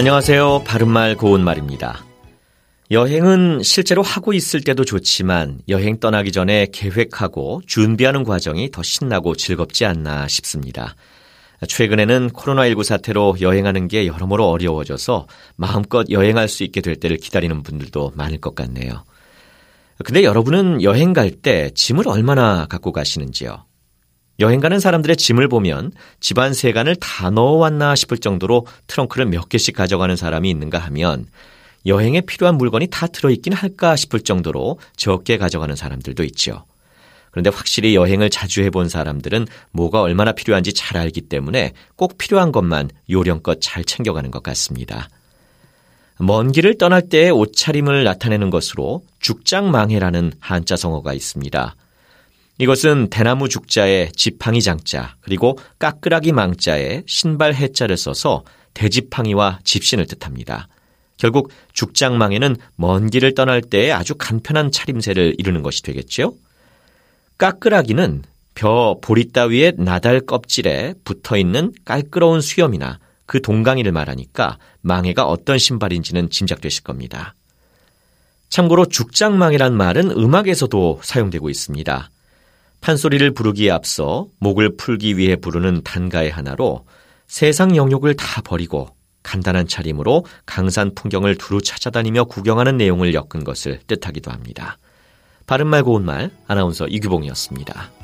안녕하세요. 바른말 고운말입니다. 여행은 실제로 하고 있을 때도 좋지만 여행 떠나기 전에 계획하고 준비하는 과정이 더 신나고 즐겁지 않나 싶습니다. 최근에는 코로나19 사태로 여행하는 게 여러모로 어려워져서 마음껏 여행할 수 있게 될 때를 기다리는 분들도 많을 것 같네요. 근데 여러분은 여행 갈 때 짐을 얼마나 갖고 가시는지요? 여행 가는 사람들의 짐을 보면 집안 세간을 다 넣어왔나 싶을 정도로 트렁크를 몇 개씩 가져가는 사람이 있는가 하면 여행에 필요한 물건이 다 들어있긴 할까 싶을 정도로 적게 가져가는 사람들도 있죠. 그런데 확실히 여행을 자주 해본 사람들은 뭐가 얼마나 필요한지 잘 알기 때문에 꼭 필요한 것만 요령껏 잘 챙겨가는 것 같습니다. 먼 길을 떠날 때의 옷차림을 나타내는 것으로 죽장망해라는 한자 성어가 있습니다. 이것은 대나무 죽자에 지팡이 장자 그리고 까끄라기 망자에 신발 해자를 써서 대지팡이와 집신을 뜻합니다. 결국 죽장망에는 먼 길을 떠날 때의 아주 간편한 차림새를 이루는 것이 되겠죠. 까끄라기는 벼 보리 따위의 나달 껍질에 붙어 있는 깔끄러운 수염이나 그 동강이를 말하니까 망해가 어떤 신발인지는 짐작되실 겁니다. 참고로 죽장망이란 말은 음악에서도 사용되고 있습니다. 판소리를 부르기에 앞서 목을 풀기 위해 부르는 단가의 하나로 세상 영욕을 다 버리고 간단한 차림으로 강산 풍경을 두루 찾아다니며 구경하는 내용을 엮은 것을 뜻하기도 합니다. 바른말 고운말 아나운서 이규봉이었습니다.